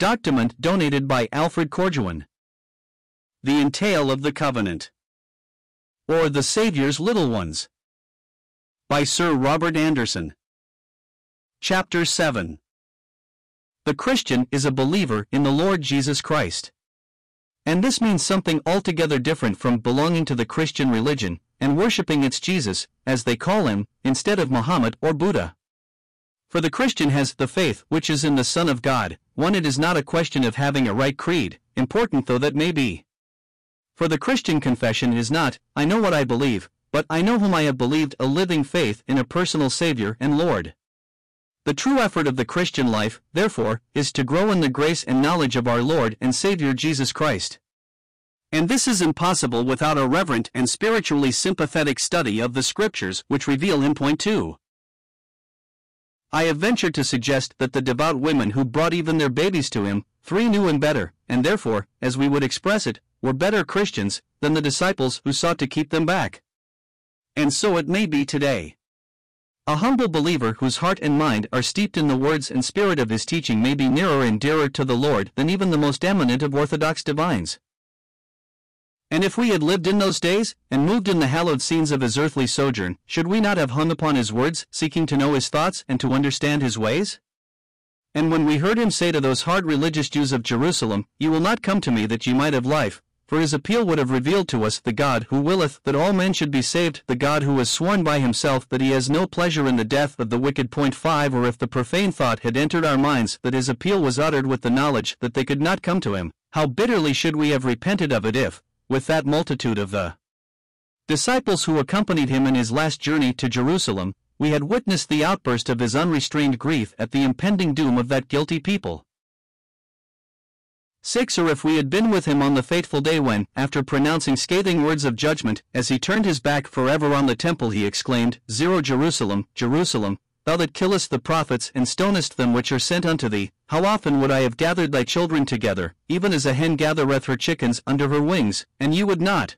Document donated by Alfred Corjuan. The Entail of the Covenant. Or the Saviour's Little Ones. By Sir Robert Anderson. Chapter 7 The Christian is a believer in the Lord Jesus Christ. And this means something altogether different from belonging to the Christian religion and worshipping its Jesus, as they call him, instead of Muhammad or Buddha. For the Christian has the faith which is in the Son of God, one it is not a question of having a right creed, important though that may be. For the Christian confession is not, I know what I believe, but I know whom I have believed a living faith in a personal Savior and Lord. The true effort of the Christian life, therefore, is to grow in the grace and knowledge of our Lord and Savior Jesus Christ. And this is impossible without a reverent and spiritually sympathetic study of the Scriptures which reveal him. Point 2. I have ventured to suggest that the devout women who brought even their babies to him, three knew him better, and therefore, as we would express it, were better Christians than the disciples who sought to keep them back. And so it may be today. A humble believer whose heart and mind are steeped in the words and spirit of his teaching may be nearer and dearer to the Lord than even the most eminent of Orthodox divines. And if we had lived in those days, and moved in the hallowed scenes of his earthly sojourn, should we not have hung upon his words, seeking to know his thoughts and to understand his ways? And when we heard him say to those hard religious Jews of Jerusalem, Ye will not come to me that ye might have life, for his appeal would have revealed to us the God who willeth that all men should be saved, the God who has sworn by himself that he has no pleasure in the death of the wicked. Point 5 Or if the profane thought had entered our minds that his appeal was uttered with the knowledge that they could not come to him, how bitterly should we have repented of it if, with that multitude of the disciples who accompanied him in his last journey to Jerusalem, we had witnessed the outburst of his unrestrained grief at the impending doom of that guilty people. 6. Or if we had been with him on the fateful day when, after pronouncing scathing words of judgment, as he turned his back forever on the temple, he exclaimed, Zero Jerusalem, Jerusalem, thou that killest the prophets and stonest them which are sent unto thee, how often would I have gathered thy children together, even as a hen gathereth her chickens under her wings, and ye would not.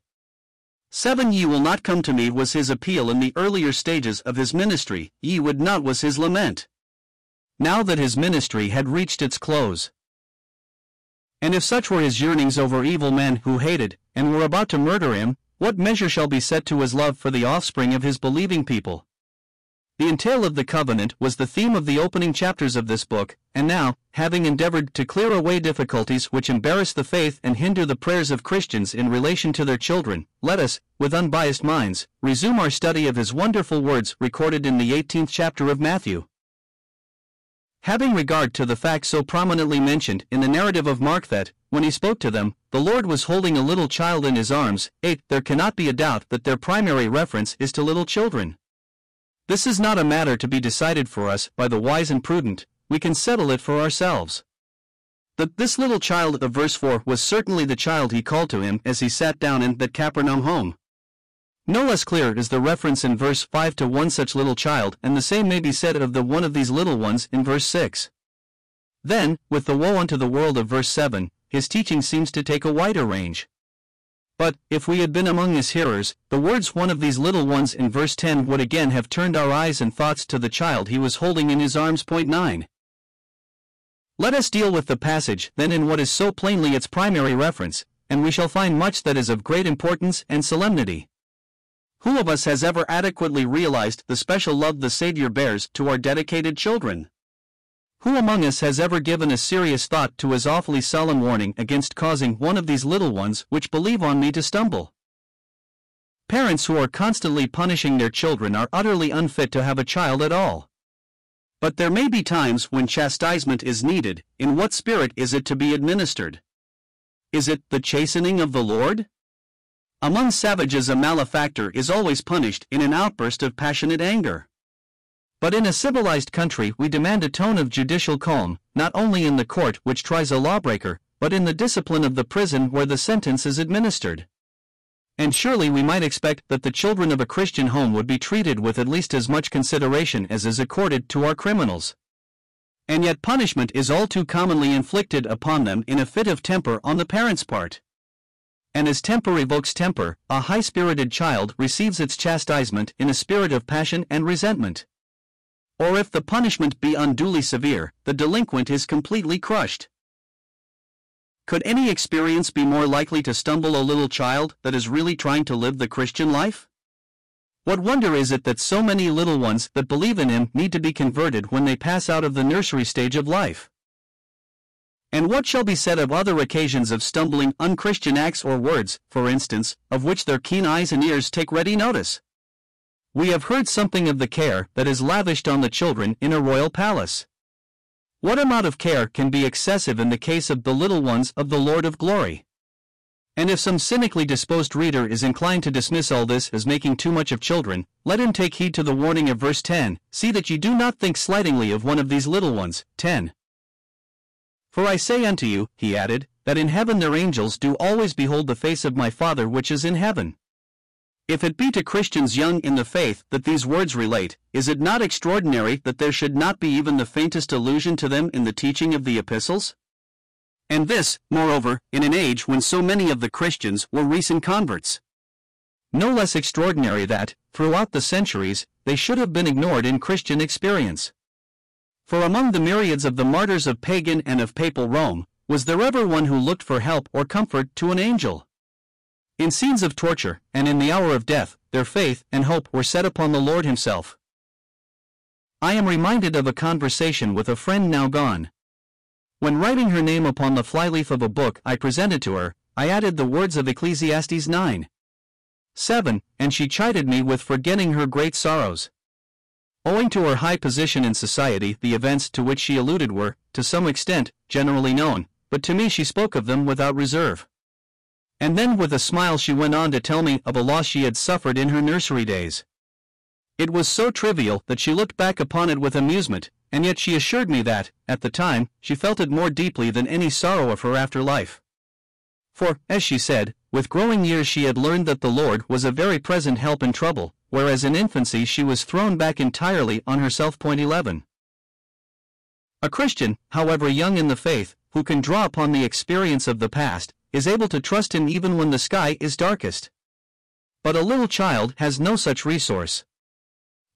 7. Ye will not come to me was his appeal in the earlier stages of his ministry, ye would not was his lament. Now that his ministry had reached its close, and if such were his yearnings over evil men who hated, and were about to murder him, what measure shall be set to his love for the offspring of his believing people? The entail of the covenant was the theme of the opening chapters of this book, and now, having endeavored to clear away difficulties which embarrass the faith and hinder the prayers of Christians in relation to their children, let us, with unbiased minds, resume our study of his wonderful words recorded in the 18th chapter of Matthew. Having regard to the fact so prominently mentioned in the narrative of Mark that, when he spoke to them, the Lord was holding a little child in his arms, 8. There cannot be a doubt that their primary reference is to little children. This is not a matter to be decided for us by the wise and prudent, we can settle it for ourselves. That this little child of verse 4 was certainly the child he called to him as he sat down in that Capernaum home. No less clear is the reference in verse 5 to one such little child, and the same may be said of the one of these little ones in verse 6. Then, with the woe unto the world of verse 7, his teaching seems to take a wider range. But, if we had been among his hearers, the words one of these little ones in verse 10 would again have turned our eyes and thoughts to the child he was holding in his arms. Point 9. Let us deal with the passage then in what is so plainly its primary reference, and we shall find much that is of great importance and solemnity. Who of us has ever adequately realized the special love the Savior bears to our dedicated children? Who among us has ever given a serious thought to his awfully solemn warning against causing one of these little ones which believe on me to stumble? Parents who are constantly punishing their children are utterly unfit to have a child at all. But there may be times when chastisement is needed. In what spirit is it to be administered? Is it the chastening of the Lord? Among savages, a malefactor is always punished in an outburst of passionate anger. But in a civilized country, we demand a tone of judicial calm, not only in the court which tries a lawbreaker, but in the discipline of the prison where the sentence is administered. And surely we might expect that the children of a Christian home would be treated with at least as much consideration as is accorded to our criminals. And yet punishment is all too commonly inflicted upon them in a fit of temper on the parent's part and as temper evokes temper, a high spirited child receives its chastisement in a spirit of passion and resentment. Or if the punishment be unduly severe, the delinquent is completely crushed. Could any experience be more likely to stumble a little child that is really trying to live the Christian life? What wonder is it that so many little ones that believe in Him need to be converted when they pass out of the nursery stage of life? And what shall be said of other occasions of stumbling unchristian acts or words, for instance, of which their keen eyes and ears take ready notice? We have heard something of the care that is lavished on the children in a royal palace. What amount of care can be excessive in the case of the little ones of the Lord of glory? And if some cynically disposed reader is inclined to dismiss all this as making too much of children, let him take heed to the warning of verse 10 See that ye do not think slightingly of one of these little ones. 10. For I say unto you, he added, that in heaven their angels do always behold the face of my Father which is in heaven. If it be to Christians young in the faith that these words relate, is it not extraordinary that there should not be even the faintest allusion to them in the teaching of the epistles? And this, moreover, in an age when so many of the Christians were recent converts. No less extraordinary that, throughout the centuries, they should have been ignored in Christian experience. For among the myriads of the martyrs of pagan and of papal Rome, was there ever one who looked for help or comfort to an angel? In scenes of torture, and in the hour of death, their faith and hope were set upon the Lord Himself. I am reminded of a conversation with a friend now gone. When writing her name upon the flyleaf of a book I presented to her, I added the words of Ecclesiastes 9. 7, and she chided me with forgetting her great sorrows. Owing to her high position in society, the events to which she alluded were, to some extent, generally known, but to me she spoke of them without reserve. And then with a smile she went on to tell me of a loss she had suffered in her nursery days. It was so trivial that she looked back upon it with amusement, and yet she assured me that, at the time, she felt it more deeply than any sorrow of her after life. For, as she said, with growing years she had learned that the Lord was a very present help in trouble, whereas in infancy she was thrown back entirely on herself. Point 11. A Christian, however young in the faith, who can draw upon the experience of the past, is able to trust Him even when the sky is darkest. But a little child has no such resource.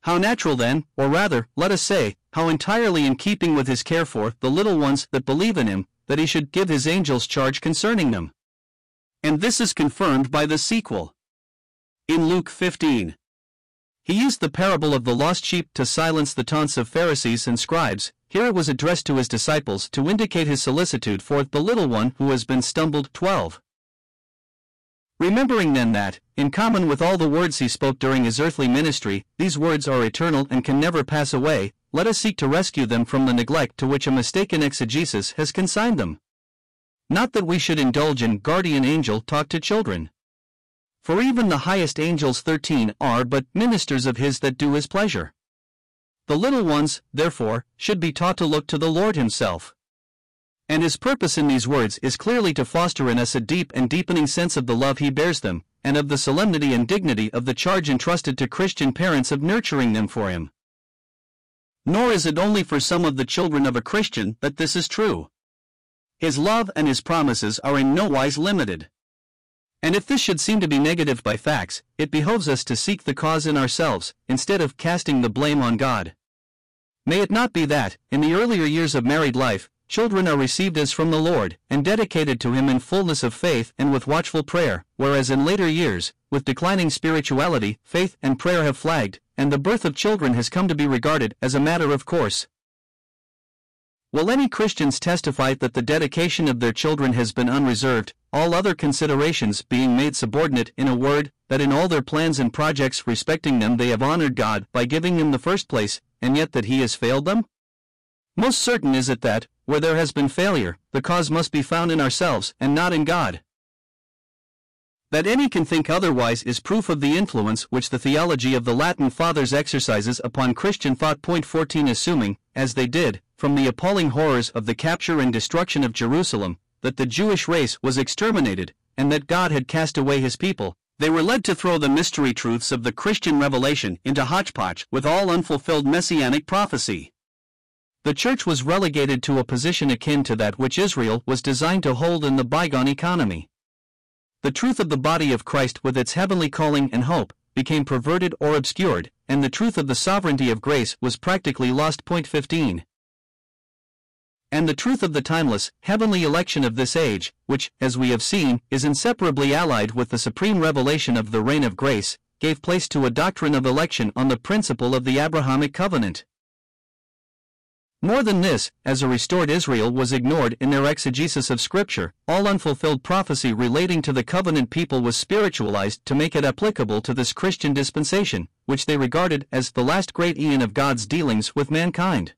How natural then, or rather, let us say, how entirely in keeping with his care for the little ones that believe in him, that he should give his angels charge concerning them. And this is confirmed by the sequel. In Luke 15, he used the parable of the lost sheep to silence the taunts of Pharisees and scribes. Here it was addressed to his disciples to indicate his solicitude for the little one who has been stumbled. 12. Remembering then that, in common with all the words he spoke during his earthly ministry, these words are eternal and can never pass away, let us seek to rescue them from the neglect to which a mistaken exegesis has consigned them. Not that we should indulge in guardian angel talk to children. For even the highest angels 13 are but ministers of his that do his pleasure. The little ones, therefore, should be taught to look to the Lord himself. And his purpose in these words is clearly to foster in us a deep and deepening sense of the love he bears them, and of the solemnity and dignity of the charge entrusted to Christian parents of nurturing them for him. Nor is it only for some of the children of a Christian that this is true. His love and his promises are in no wise limited. And if this should seem to be negative by facts, it behoves us to seek the cause in ourselves, instead of casting the blame on God. May it not be that, in the earlier years of married life, Children are received as from the Lord, and dedicated to Him in fullness of faith and with watchful prayer, whereas in later years, with declining spirituality, faith and prayer have flagged, and the birth of children has come to be regarded as a matter of course. Will any Christians testify that the dedication of their children has been unreserved, all other considerations being made subordinate, in a word, that in all their plans and projects respecting them they have honored God by giving Him the first place, and yet that He has failed them? Most certain is it that, where there has been failure, the cause must be found in ourselves and not in God. That any can think otherwise is proof of the influence which the theology of the Latin Fathers exercises upon Christian thought. Point 14 Assuming, as they did, from the appalling horrors of the capture and destruction of Jerusalem, that the Jewish race was exterminated, and that God had cast away his people, they were led to throw the mystery truths of the Christian revelation into hodgepodge with all unfulfilled messianic prophecy the church was relegated to a position akin to that which Israel was designed to hold in the bygone economy. The truth of the body of Christ with its heavenly calling and hope became perverted or obscured, and the truth of the sovereignty of grace was practically lost. Point 15. And the truth of the timeless, heavenly election of this age, which, as we have seen, is inseparably allied with the supreme revelation of the reign of grace, gave place to a doctrine of election on the principle of the Abrahamic covenant. More than this, as a restored Israel was ignored in their exegesis of Scripture, all unfulfilled prophecy relating to the covenant people was spiritualized to make it applicable to this Christian dispensation, which they regarded as the last great eon of God's dealings with mankind.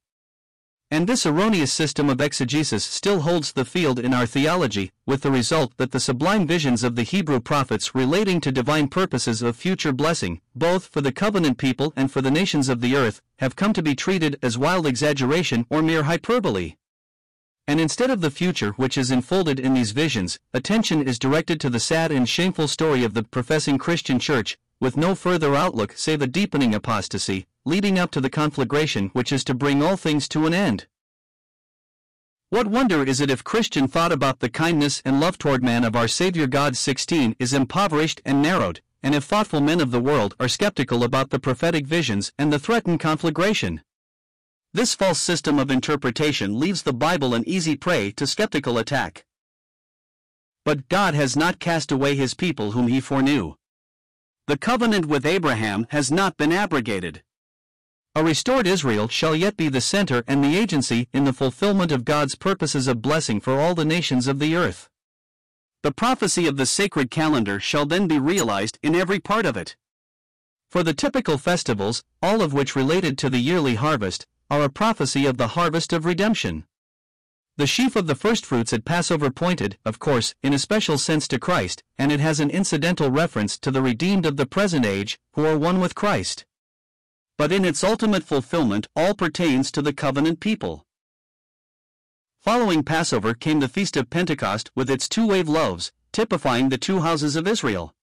And this erroneous system of exegesis still holds the field in our theology, with the result that the sublime visions of the Hebrew prophets relating to divine purposes of future blessing, both for the covenant people and for the nations of the earth, have come to be treated as wild exaggeration or mere hyperbole. And instead of the future which is enfolded in these visions, attention is directed to the sad and shameful story of the professing Christian church, with no further outlook save a deepening apostasy, leading up to the conflagration which is to bring all things to an end. What wonder is it if Christian thought about the kindness and love toward man of our Savior God 16 is impoverished and narrowed, and if thoughtful men of the world are skeptical about the prophetic visions and the threatened conflagration. This false system of interpretation leaves the Bible an easy prey to skeptical attack. But God has not cast away his people whom he foreknew. The covenant with Abraham has not been abrogated. A restored Israel shall yet be the center and the agency in the fulfillment of God's purposes of blessing for all the nations of the earth. The prophecy of the sacred calendar shall then be realized in every part of it. For the typical festivals, all of which related to the yearly harvest, are a prophecy of the harvest of redemption. The sheaf of the firstfruits at Passover pointed, of course, in a special sense to Christ, and it has an incidental reference to the redeemed of the present age, who are one with Christ. But in its ultimate fulfillment, all pertains to the covenant people. Following Passover came the Feast of Pentecost with its two wave loaves, typifying the two houses of Israel.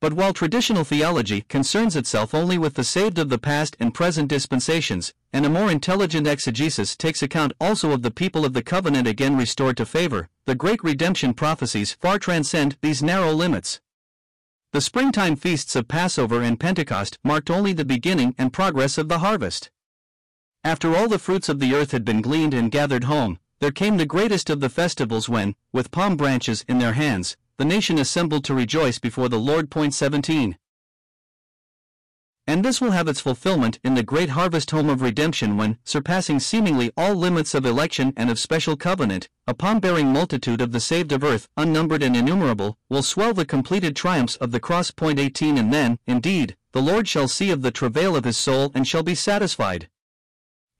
But while traditional theology concerns itself only with the saved of the past and present dispensations, and a more intelligent exegesis takes account also of the people of the covenant again restored to favor, the great redemption prophecies far transcend these narrow limits. The springtime feasts of Passover and Pentecost marked only the beginning and progress of the harvest. After all the fruits of the earth had been gleaned and gathered home, there came the greatest of the festivals when, with palm branches in their hands, the nation assembled to rejoice before the Lord. Point 17. And this will have its fulfillment in the great harvest home of redemption when, surpassing seemingly all limits of election and of special covenant, a palm-bearing multitude of the saved of earth, unnumbered and innumerable, will swell the completed triumphs of the cross. Point 18 And then, indeed, the Lord shall see of the travail of his soul and shall be satisfied.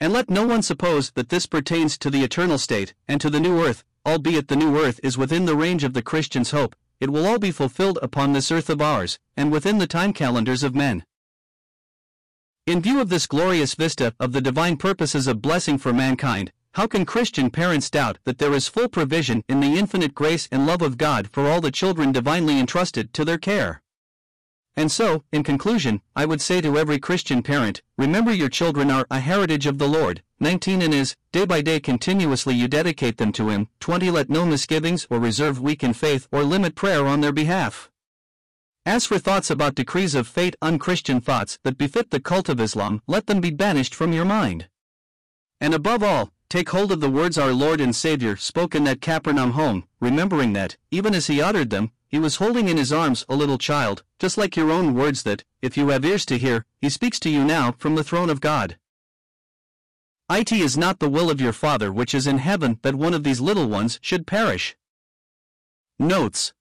And let no one suppose that this pertains to the eternal state, and to the new earth, albeit the new earth is within the range of the Christian's hope, it will all be fulfilled upon this earth of ours, and within the time calendars of men. In view of this glorious vista of the divine purposes of blessing for mankind, how can Christian parents doubt that there is full provision in the infinite grace and love of God for all the children divinely entrusted to their care? And so, in conclusion, I would say to every Christian parent, remember your children are a heritage of the Lord. 19 and is, day by day continuously you dedicate them to Him. 20 Let no misgivings or reserve weaken faith or limit prayer on their behalf. As for thoughts about decrees of fate, unchristian thoughts that befit the cult of Islam, let them be banished from your mind. And above all, take hold of the words our Lord and Savior spoke in that Capernaum home, remembering that, even as He uttered them, he was holding in his arms a little child, just like your own words that, if you have ears to hear, he speaks to you now from the throne of God. It is not the will of your Father which is in heaven that one of these little ones should perish. Notes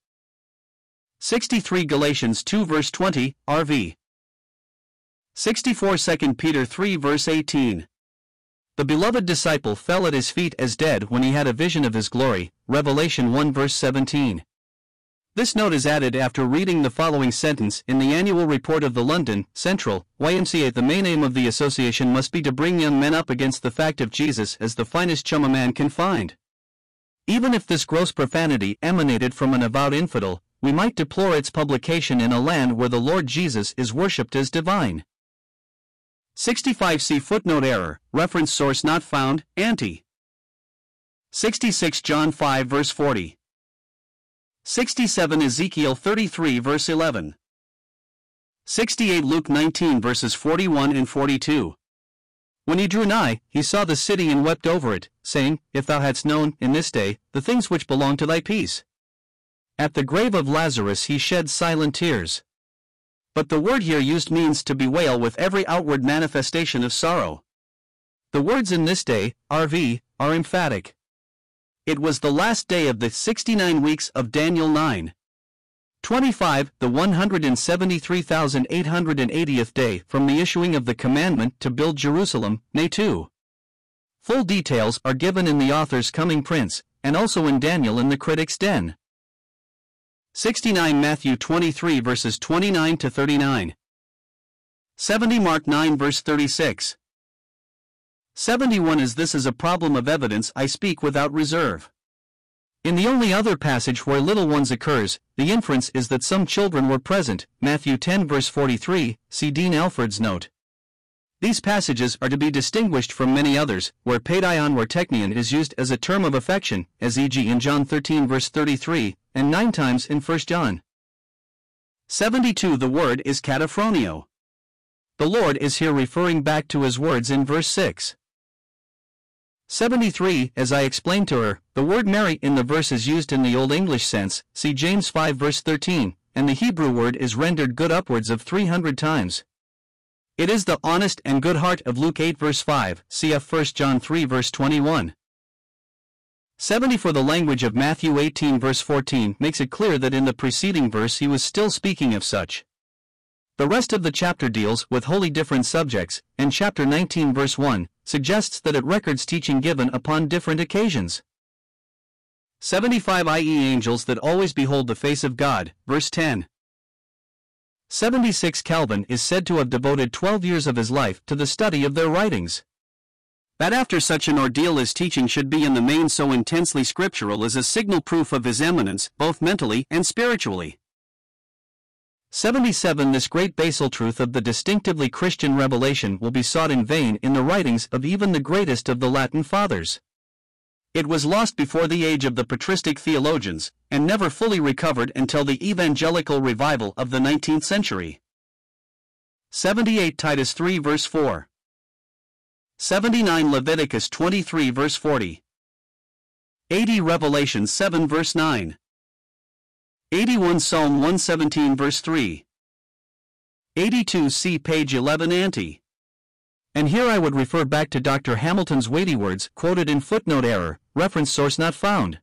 63 Galatians 2 verse 20, RV. 64 2 Peter 3 verse 18. The beloved disciple fell at his feet as dead when he had a vision of his glory, Revelation 1 verse 17. This note is added after reading the following sentence in the annual report of the London Central YMCA. The main aim of the association must be to bring young men up against the fact of Jesus as the finest chum a man can find. Even if this gross profanity emanated from an avowed infidel, we might deplore its publication in a land where the Lord Jesus is worshipped as divine. 65 See footnote error, reference source not found, anti. 66 John 5 verse 40. 67 Ezekiel 33 verse 11. 68 Luke 19 verses 41 and 42. When he drew nigh, he saw the city and wept over it, saying, If thou hadst known, in this day, the things which belong to thy peace. At the grave of Lazarus he shed silent tears. But the word here used means to bewail with every outward manifestation of sorrow. The words in this day, RV, are emphatic. It was the last day of the 69 weeks of Daniel 9. 25. The 173,880th day from the issuing of the commandment to build Jerusalem, nay 2. Full details are given in the author's Coming Prince, and also in Daniel in the Critic's Den. 69 Matthew 23 verses 29 to 39. 70 Mark 9 verse 36. 71 As this is a problem of evidence I speak without reserve. In the only other passage where little ones occurs, the inference is that some children were present, Matthew 10 verse 43, see Dean Alford's note. These passages are to be distinguished from many others, where paidion or teknion is used as a term of affection, as e.g. in John 13 verse 33, and nine times in 1 John. 72 The word is kataphroneo. The Lord is here referring back to his words in verse 6. 73. As I explained to her, the word merry in the verse is used in the Old English sense, see James 5 verse 13, and the Hebrew word is rendered good upwards of 300 times. It is the honest and good heart of Luke 8 verse 5, cf 1 John 3 verse 21. 70 For the language of Matthew 18 verse 14 makes it clear that in the preceding verse he was still speaking of such. The rest of the chapter deals with wholly different subjects, and chapter 19 verse 1 suggests that it records teaching given upon different occasions. 75 i.e. angels that always behold the face of God, verse 10. 76 Calvin is said to have devoted 12 years of his life to the study of their writings. That after such an ordeal his teaching should be in the main so intensely scriptural is a signal proof of his eminence, both mentally and spiritually. 77 This great basal truth of the distinctively Christian revelation will be sought in vain in the writings of even the greatest of the Latin fathers. It was lost before the age of the patristic theologians, and never fully recovered until the evangelical revival of the 19th century. 78 Titus 3 verse 4. 79 Leviticus 23 verse 40. 80 Revelation 7 verse 9. 81 Psalm 117 verse 3. 82 see page 11 ante. And here I would refer back to Dr. Hamilton's weighty words quoted in footnote error, reference source not found.